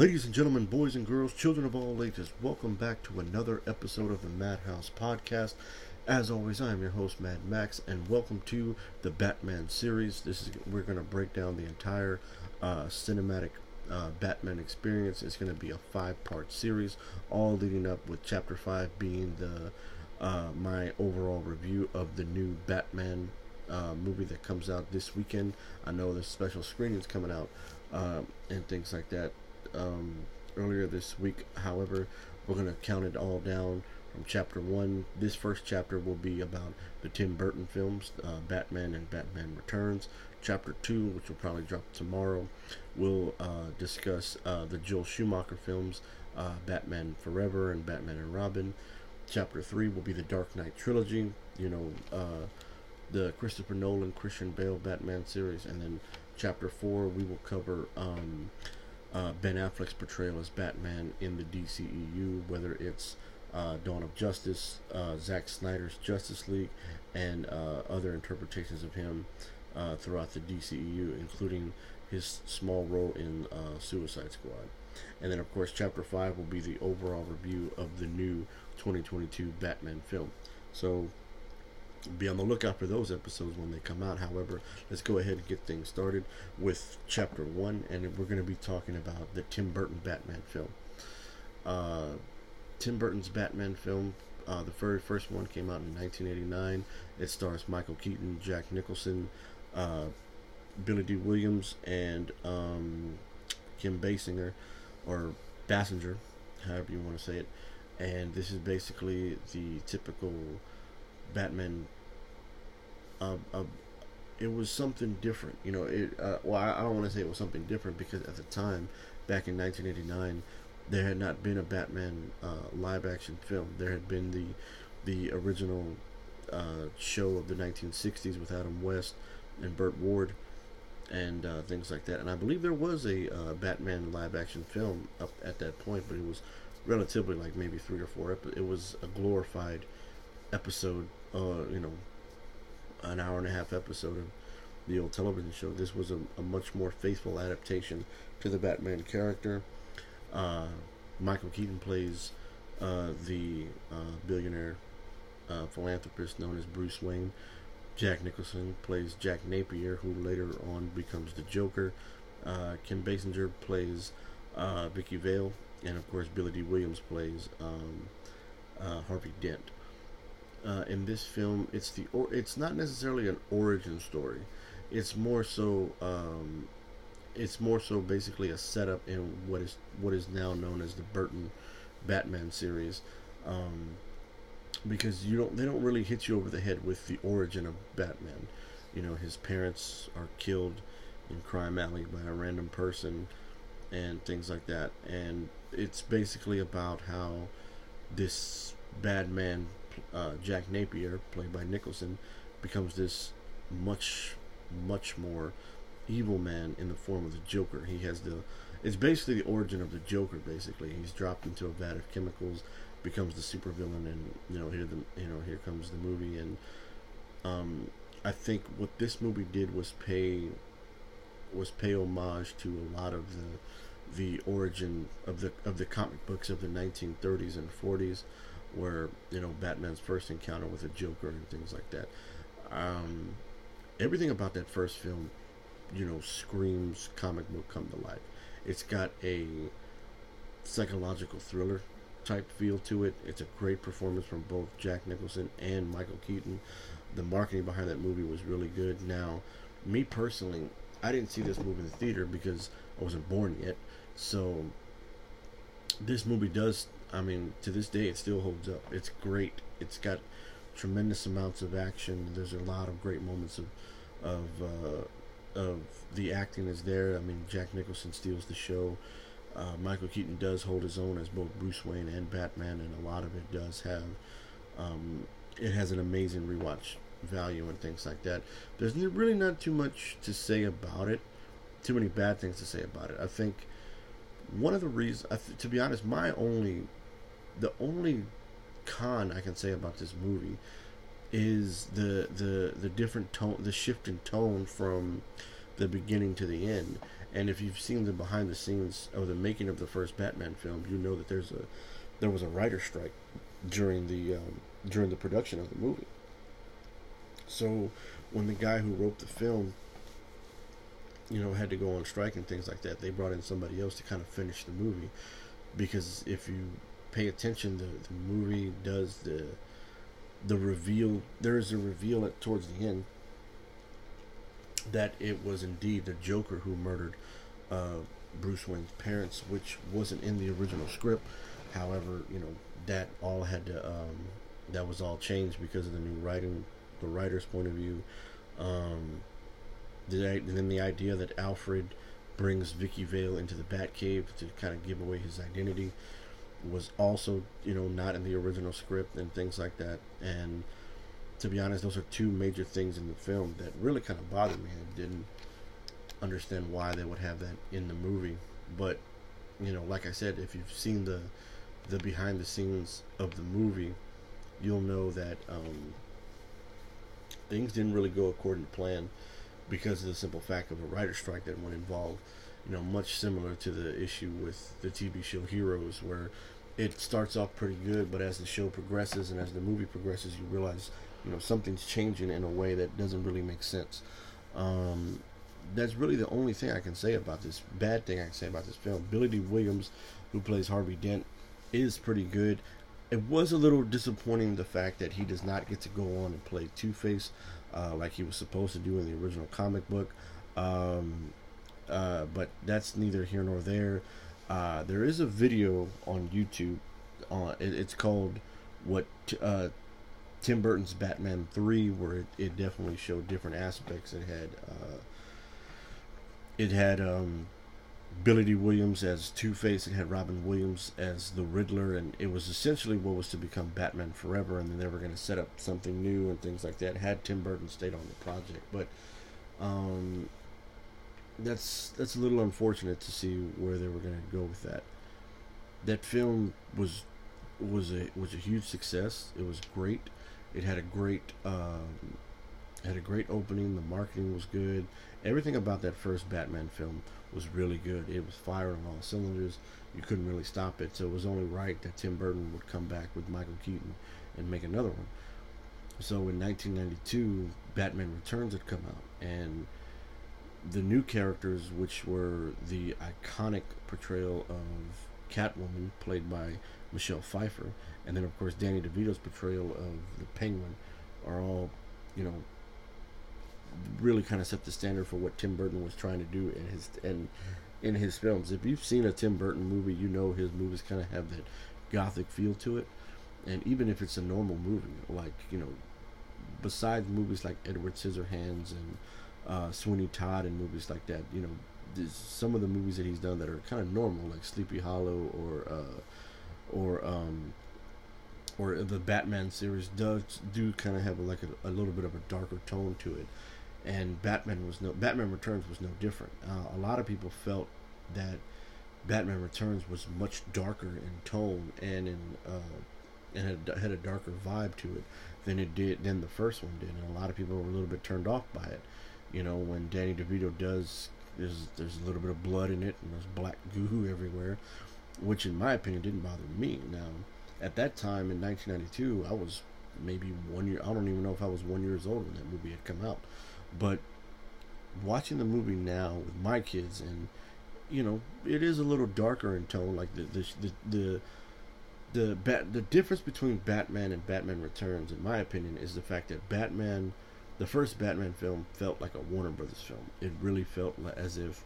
Ladies and gentlemen, boys and girls, children of all ages, welcome back to another episode of the Madhouse Podcast. As always, I am your host, Mad Max, and welcome to the Batman series. This is we're going to break down the entire uh, cinematic uh, Batman experience. It's going to be a five-part series, all leading up with Chapter Five being the uh, my overall review of the new Batman uh, movie that comes out this weekend. I know there's special screenings coming out uh, and things like that um, earlier this week. However, we're going to count it all down from chapter one. This first chapter will be about the Tim Burton films, uh, Batman and Batman Returns. Chapter two, which will probably drop tomorrow, will uh, discuss uh, the Joel Schumacher films, uh, Batman Forever and Batman and Robin. Chapter three will be the Dark Knight trilogy. You know, uh, the Christopher Nolan, Christian Bale Batman series, and then chapter four we will cover. Um, uh, Ben Affleck's portrayal as Batman in the DCEU, whether it's uh, Dawn of Justice, uh, Zack Snyder's Justice League, and uh, other interpretations of him uh, throughout the DCEU, including his small role in uh, Suicide Squad. And then, of course, Chapter 5 will be the overall review of the new 2022 Batman film. So, be on the lookout for those episodes when they come out. However, let's go ahead and get things started with chapter one, and we're going to be talking about the Tim Burton Batman film. Uh, Tim Burton's Batman film, uh, the very first one came out in 1989. It stars Michael Keaton, Jack Nicholson, uh, Billy Dee Williams, and um, Kim Basinger, or Bassinger, however you want to say it. And this is basically the typical Batman. Uh, uh, it was something different, you know. It uh, well, I, I don't want to say it was something different because at the time, back in 1989, there had not been a Batman uh, live action film. There had been the the original uh, show of the 1960s with Adam West and Burt Ward and uh, things like that. And I believe there was a uh, Batman live action film up at that point, but it was relatively like maybe three or four. Ep- it was a glorified episode, uh, you know, an hour and a half episode of the old television show. This was a, a much more faithful adaptation to the Batman character. Uh, Michael Keaton plays uh, the uh, billionaire uh, philanthropist known as Bruce Wayne. Jack Nicholson plays Jack Napier, who later on becomes the Joker. Uh, Kim Basinger plays Vicki Vale, and of course Billy Dee Williams plays um, Harvey Dent uh, in this film, it's the or it's not necessarily an origin story. It's more so um, it's more so basically a setup in what is what is now known as the Burton Batman series. Um, because you don't they don't really hit you over the head with the origin of Batman. You know, his parents are killed in Crime Alley by a random person and things like that. And it's basically about how this bad man uh, Jack Napier, played by Nicholson, becomes this much, much more evil man in the form of the Joker. He has the it's basically the origin of the Joker. Basically, he's dropped into a vat of chemicals, becomes the supervillain, and you know here the you know here comes the movie. And um, I think what this movie did was pay was pay homage to a lot of the the origin of the of the comic books of the 1930s and 40s where you know Batman's first encounter with a Joker and things like that. Um, everything about that first film, you know, screams comic book come to life. It's got a psychological thriller type feel to it. It's a great performance from both Jack Nicholson and Michael Keaton. The marketing behind that movie was really good. Now, me personally, I didn't see this movie in the theater because I wasn't born yet. So this movie does I mean, to this day, it still holds up. It's great. It's got tremendous amounts of action. There's a lot of great moments of of uh, of the acting is there. I mean, Jack Nicholson steals the show. Uh, Michael Keaton does hold his own as both Bruce Wayne and Batman, and a lot of it does have. Um, it has an amazing rewatch value and things like that. There's really not too much to say about it. Too many bad things to say about it. I think one of the reasons, to be honest, my only the only con I can say about this movie is the the the different tone, the shift in tone from the beginning to the end, And if you've seen the behind the scenes of the making of the first Batman film, you know that there's a there was a writer strike during the um, during the production of the movie. So when the guy who wrote the film, you know, had to go on strike and things like that, they brought in somebody else to kind of finish the movie. Because if you pay attention, the, the movie does the the reveal. There is a reveal at towards the end that it was indeed the Joker who murdered uh, Bruce Wayne's parents, which wasn't in the original script. However, you know that all had to um, that was all changed because of the new writing, the writer's point of view. Um, the, then the idea that Alfred brings Vicki Vale into the Batcave to kind of give away his identity was also, you know, not in the original script and things like that. And to be honest, those are two major things in the film that really kind of bothered me. I didn't understand why they would have that in the movie, but you know, like I said, if you've seen the the behind the scenes of the movie, you'll know that um, things didn't really go according to plan because of the simple fact of a writer strike that went involved. You know, much similar to the issue with the TV show Heroes, where it starts off pretty good, but as the show progresses and as the movie progresses, you realize you know something's changing in a way that doesn't really make sense. Um, that's really the only thing I can say about this bad thing I can say about this film. Billy Dee Williams, who plays Harvey Dent, is pretty good. It was a little disappointing the fact that he does not get to go on and play Two Face uh, like he was supposed to do in the original comic book. Um, uh, but that's neither here nor there. Uh, there is a video on YouTube. On it, it's called "What uh, Tim Burton's Batman 3, where it, it definitely showed different aspects. It had uh, it had um, Billy Dee Williams as Two Face. It had Robin Williams as the Riddler, and it was essentially what was to become Batman Forever. And then they were going to set up something new and things like that. Had Tim Burton stayed on the project, but um, that's that's a little unfortunate to see where they were going to go with that. That film was was a was a huge success. It was great. It had a great um, had a great opening. The marketing was good. Everything about that first Batman film was really good. It was firing on all cylinders. You couldn't really stop it. So it was only right that Tim Burton would come back with Michael Keaton and make another one. So in 1992, Batman Returns had come out, and the new characters, which were the iconic portrayal of Catwoman, played by Michelle Pfeiffer, and then of course Danny DeVito's portrayal of the Penguin, are all, you know, really kind of set the standard for what Tim Burton was trying to do in his and in his films. If you've seen a Tim Burton movie, you know his movies kind of have that gothic feel to it. And even if it's a normal movie, like you know, besides movies like Edward Scissorhands and uh, Sweeney Todd and movies like that, you know, some of the movies that he's done that are kind of normal, like Sleepy Hollow or uh, or um, or the Batman series, does do kind of have a, like a, a little bit of a darker tone to it and Batman was no Batman Returns was no different. Uh, a lot of people felt that Batman Returns was much darker in tone and in uh, and had, had a darker vibe to it than it did than the first one did, and a lot of people were a little bit turned off by it. You know, when Danny DeVito does, there's there's a little bit of blood in it, and there's black goo everywhere, which in my opinion didn't bother me. Now, at that time in 1992, I was maybe one year. I don't even know if I was one years old when that movie had come out. But watching the movie now with my kids, and you know, it is a little darker in tone. Like the the the the the, bat, the difference between Batman and Batman Returns, in my opinion, is the fact that Batman, the first Batman film, felt like a Warner Brothers film. It really felt as if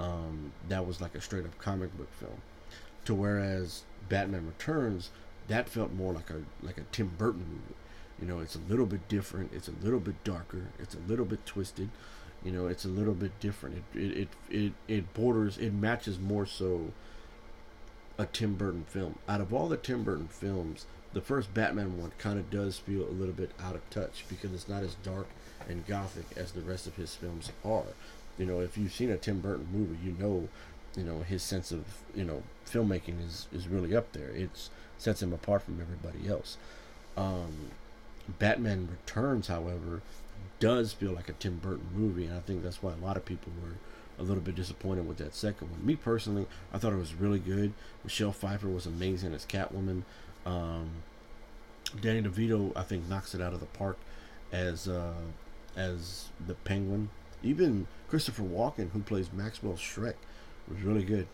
um, that was like a straight up comic book film. To whereas Batman Returns, that felt more like a like a Tim Burton movie. You know, it's a little bit different. It's a little bit darker. It's a little bit twisted. You know, it's a little bit different. It it it it, it borders. It matches more so a Tim Burton film. Out of all the Tim Burton films, the first Batman one kind of does feel a little bit out of touch because it's not as dark and gothic as the rest of his films are. You know, if you've seen a Tim Burton movie, you know, you know his sense of you know filmmaking is is really up there. It sets him apart from everybody else. Um, Batman Returns, however, does feel like a Tim Burton movie, and I think that's why a lot of people were a little bit disappointed with that second one. Me personally, I thought it was really good. Michelle Pfeiffer was amazing as Catwoman. Um, Danny DeVito, I think, knocks it out of the park as uh, as the Penguin. Even Christopher Walken, who plays Maxwell Shreck, was really good.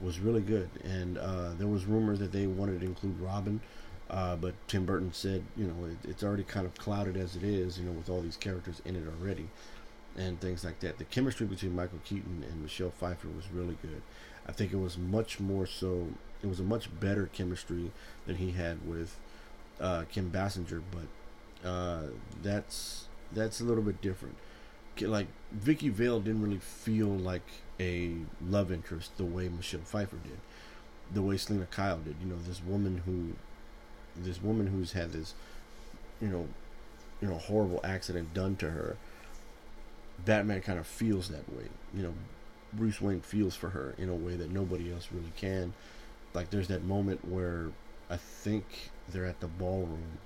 Was really good, and uh, there was rumors that they wanted to include Robin, uh, but Tim Burton said, you know, it, it's already kind of clouded as it is, you know, with all these characters in it already, and things like that. The chemistry between Michael Keaton and Michelle Pfeiffer was really good. I think it was much more so. It was a much better chemistry than he had with uh, Kim Bassinger, but uh, that's that's a little bit different. Like Vicki Vale didn't really feel like a love interest the way Michelle Pfeiffer did, the way Selina Kyle did. You know, this woman who, this woman who's had this, you know, you know, horrible accident done to her. Batman kind of feels that way. You know, Bruce Wayne feels for her in a way that nobody else really can. Like there's that moment where I think they're at the ballroom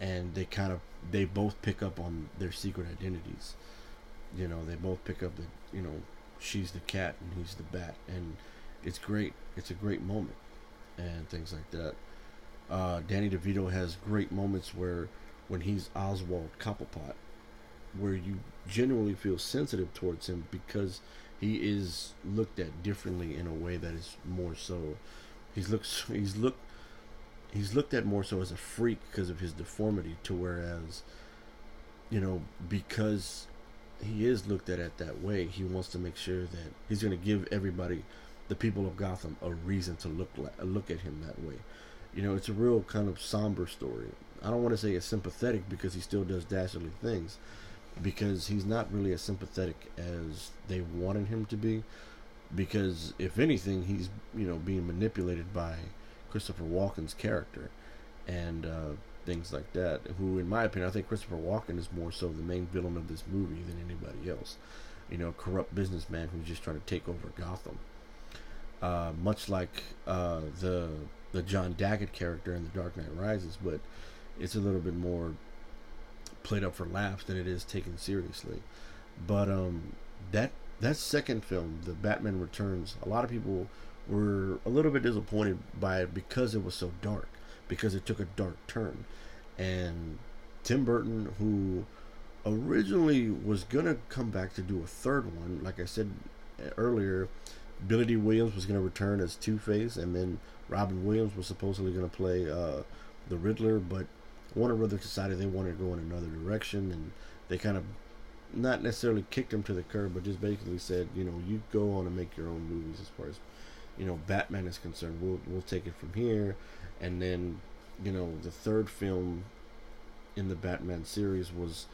and they kind of they both pick up on their secret identities. You know, they both pick up that you know she's the cat and he's the bat, and it's great. It's a great moment, and things like that. Uh, Danny DeVito has great moments where when he's Oswald Cobblepot, where you genuinely feel sensitive towards him because he is looked at differently in a way that is more so. He's looked he's looked he's looked at more so as a freak because of his deformity to whereas you know because he is looked at it that way he wants to make sure that he's going to give everybody the people of Gotham a reason to look like, look at him that way you know it's a real kind of somber story I don't want to say it's sympathetic because he still does dastardly things because he's not really as sympathetic as they wanted him to be because if anything he's you know being manipulated by Christopher Walken's character and uh, things like that. Who, in my opinion, I think Christopher Walken is more so the main villain of this movie than anybody else. You know, corrupt businessman who's just trying to take over Gotham. Uh, much like uh, the the John Daggett character in The Dark Knight Rises, but it's a little bit more played up for laughs than it is taken seriously. But um, that that second film, The Batman Returns, a lot of people were a little bit disappointed by it because it was so dark, because it took a dark turn. And Tim Burton, who originally was to come back to do a third one, like I said earlier, Billy Dee Williams was to return as Two Face, and then Robin Williams was supposedly to play uh, the Riddler, but Warner Brothers decided they wanted to go in another direction, and they kind of not necessarily kicked him to the curb, but just basically said, you know, you go on and make your own movies as far as you know Batman is concerned. We'll we'll take it from here, and then you know the third film in the Batman series was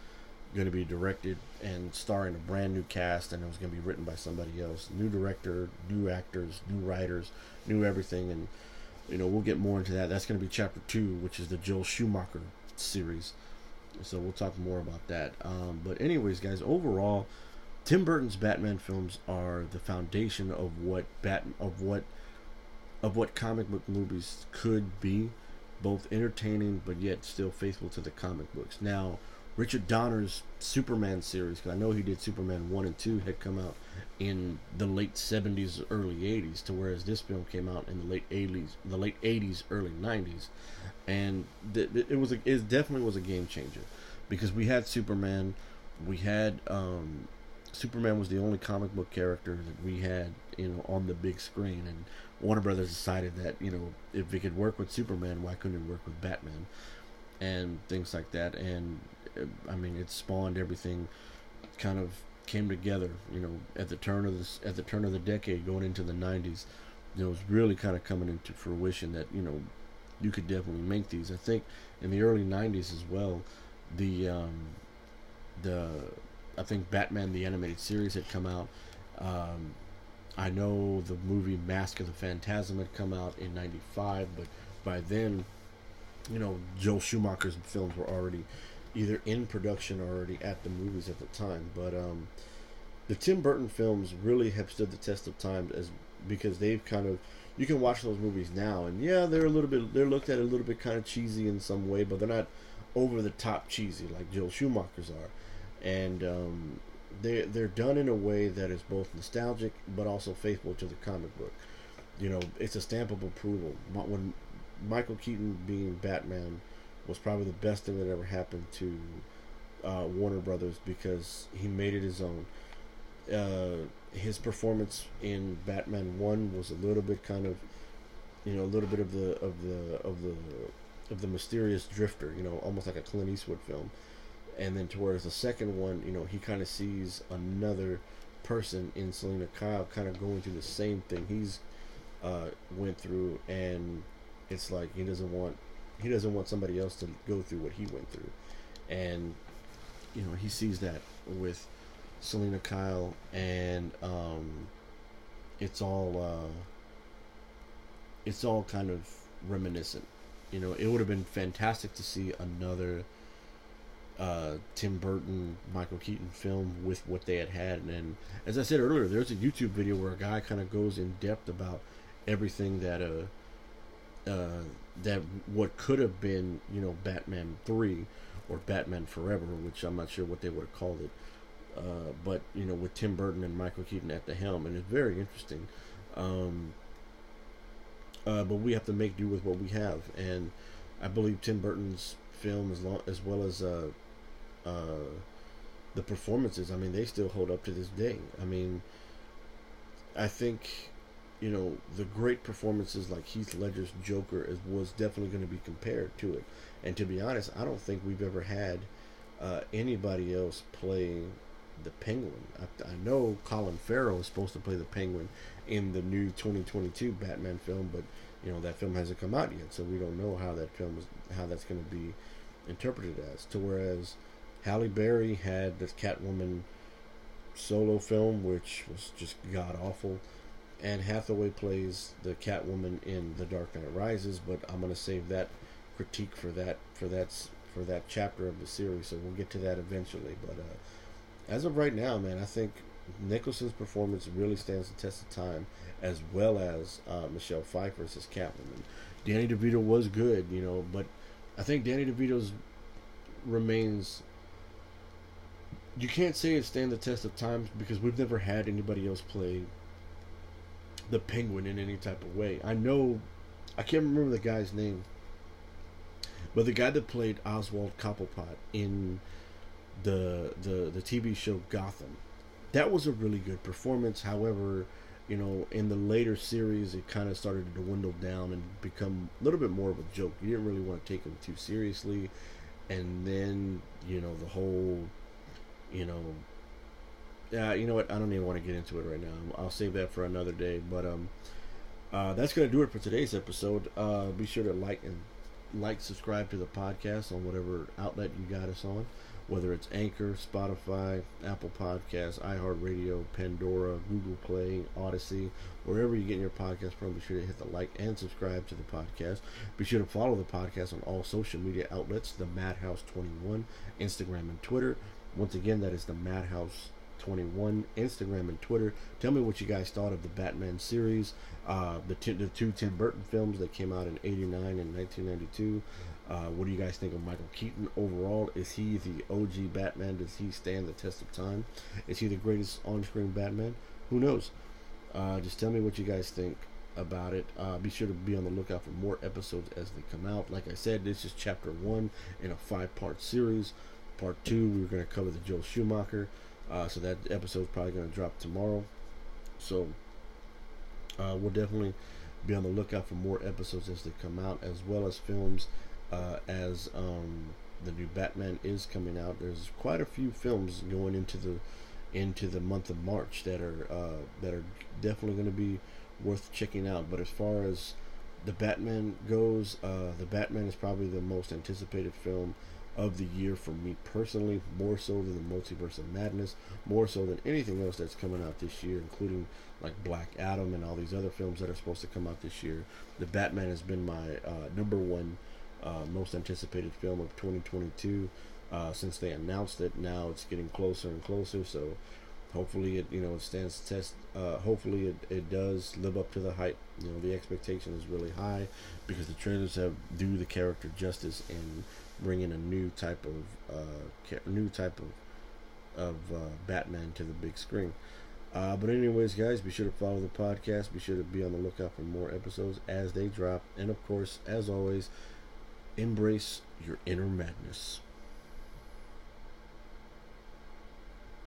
going to be directed and starring a brand new cast, and it was going to be written by somebody else. New director, new actors, new writers, new everything, and you know we'll get more into that. That's going to be chapter two, which is the Joel Schumacher series. So we'll talk more about that. Um, but anyways, guys, overall Tim Burton's Batman films are the foundation of what Bat of what of what comic book movies could be, both entertaining but yet still faithful to the comic books. Now, Richard Donner's Superman series, because I know he did Superman one and two, had come out in the late '70s, early '80s, to whereas this film came out in the late '80s, the late '80s, early '90s, and th- it was a, it definitely was a game changer because we had Superman, we had um, Superman was the only comic book character that we had, you know, on the big screen, and Warner Brothers decided that you know if it could work with Superman, why couldn't it work with Batman, and things like that. And I mean, it spawned everything, kind of came together. You know, at the turn of this, at the turn of the decade, going into the '90s, you know, it was really kind of coming into fruition that you know you could definitely make these. I think in the early '90s as well, the um, the I think Batman the Animated Series had come out. Um, I know the movie Mask of the Phantasm had come out in '95, but by then, you know, Joel Schumacher's films were already either in production or already at the movies at the time. But um, the Tim Burton films really have stood the test of time as because they've kind of you can watch those movies now and yeah they're a little bit they're looked at a little bit kind of cheesy in some way but they're not over the top cheesy like Joel Schumacher's are and um, they they're done in a way that is both nostalgic but also faithful to the comic book. You know, it's a stamp of approval. When Michael Keaton being Batman was probably the best thing that ever happened to uh, Warner Brothers because he made it his own. Uh, his performance in Batman One was a little bit kind of, you know, a little bit of the of the of the of the mysterious drifter, you know, almost like a Clint Eastwood film. And then towards the second one, you know, he kind of sees another person in Selina Kyle kind of going through the same thing he's uh, went through, and it's like he doesn't want he doesn't want somebody else to go through what he went through, and you know he sees that with Selina Kyle, and um, it's all uh, it's all kind of reminiscent. You know, it would have been fantastic to see another uh, Tim Burton, Michael Keaton film with what they had had. And as I said earlier, there's a YouTube video where a guy kind of goes in depth about everything that uh, uh, that what could have been, you know, Batman three or Batman Forever, which I'm not sure what they would have called it. Uh, but you know, with Tim Burton and Michael Keaton at the helm, and it's very interesting. Um, uh, but we have to make do with what we have, and I believe Tim Burton's film, as long as well as uh, uh, the performances, I mean, they still hold up to this day. I mean, I think you know the great performances like Heath Ledger's Joker is, was definitely going to be compared to it. And to be honest, I don't think we've ever had uh, anybody else play the Penguin. I, I, know Colin Farrell is supposed to play the Penguin in the new 2022 Batman film, but you know that film hasn't come out yet, so we don't know how that film is how that's going to be interpreted as. To whereas Halle Berry had this Catwoman solo film, which was just god awful. And Hathaway plays the Catwoman in The Dark Knight Rises, but I'm gonna save that critique for that for that for that chapter of the series. So we'll get to that eventually. But uh, as of right now, man, I think Nicholson's performance really stands the test of time, as well as uh, Michelle Pfeiffer's as Catwoman. Danny DeVito was good, you know, but I think Danny DeVito's remains. You can't say it stand the test of time because we've never had anybody else play the Penguin in any type of way. I know, I can't remember the guy's name, but the guy that played Oswald Cobblepot in the the the TV show Gotham, that was a really good performance. However, you know, in the later series, it kind of started to dwindle down and become a little bit more of a joke. You didn't really want to take him too seriously, and then you know the whole, you know, yeah, you know what? I don't even want to get into it right now. I'll save that for another day. But um, uh, that's gonna do it for today's episode. Uh, be sure to like and like, subscribe to the podcast on whatever outlet you got us on, whether it's Anchor, Spotify, Apple Podcasts, iHeartRadio, Pandora, Google Play, Odyssey, wherever you get your podcast from. Be sure to hit the like and subscribe to the podcast. Be sure to follow the podcast on all social media outlets: the Madhouse Twenty One, Instagram and Twitter. Once again, that is the Madhouse 21, Instagram and Twitter. Tell me what you guys thought of the Batman series, uh, the, t- the two Tim Burton films that came out in 89 and 1992. Uh, what do you guys think of Michael Keaton overall? Is he the OG Batman? Does he stand the test of time? Is he the greatest on screen Batman? Who knows? Uh, just tell me what you guys think about it. Uh, be sure to be on the lookout for more episodes as they come out. Like I said, this is chapter one in a five part series. Part two, we're going to cover the Joel Schumacher. Uh, so that episode's probably going to drop tomorrow. So uh, we'll definitely be on the lookout for more episodes as they come out, as well as films uh, as um, the new Batman is coming out. There's quite a few films going into the into the month of March that are uh, that are definitely going to be worth checking out. But as far as the Batman goes, uh, the Batman is probably the most anticipated film of the year for me personally, more so than the Multiverse of Madness, more so than anything else that's coming out this year, including like Black Adam and all these other films that are supposed to come out this year. The Batman has been my uh, number one uh, most anticipated film of 2022 uh, since they announced it. Now it's getting closer and closer, so hopefully it you know it stands test. Uh, hopefully it, it does live up to the hype. You know the expectation is really high because the trailers have do the character justice and bring in a new type of uh, new type of of uh, Batman to the big screen. Uh, but anyways, guys, be sure to follow the podcast. Be sure to be on the lookout for more episodes as they drop. And of course, as always, embrace your inner madness.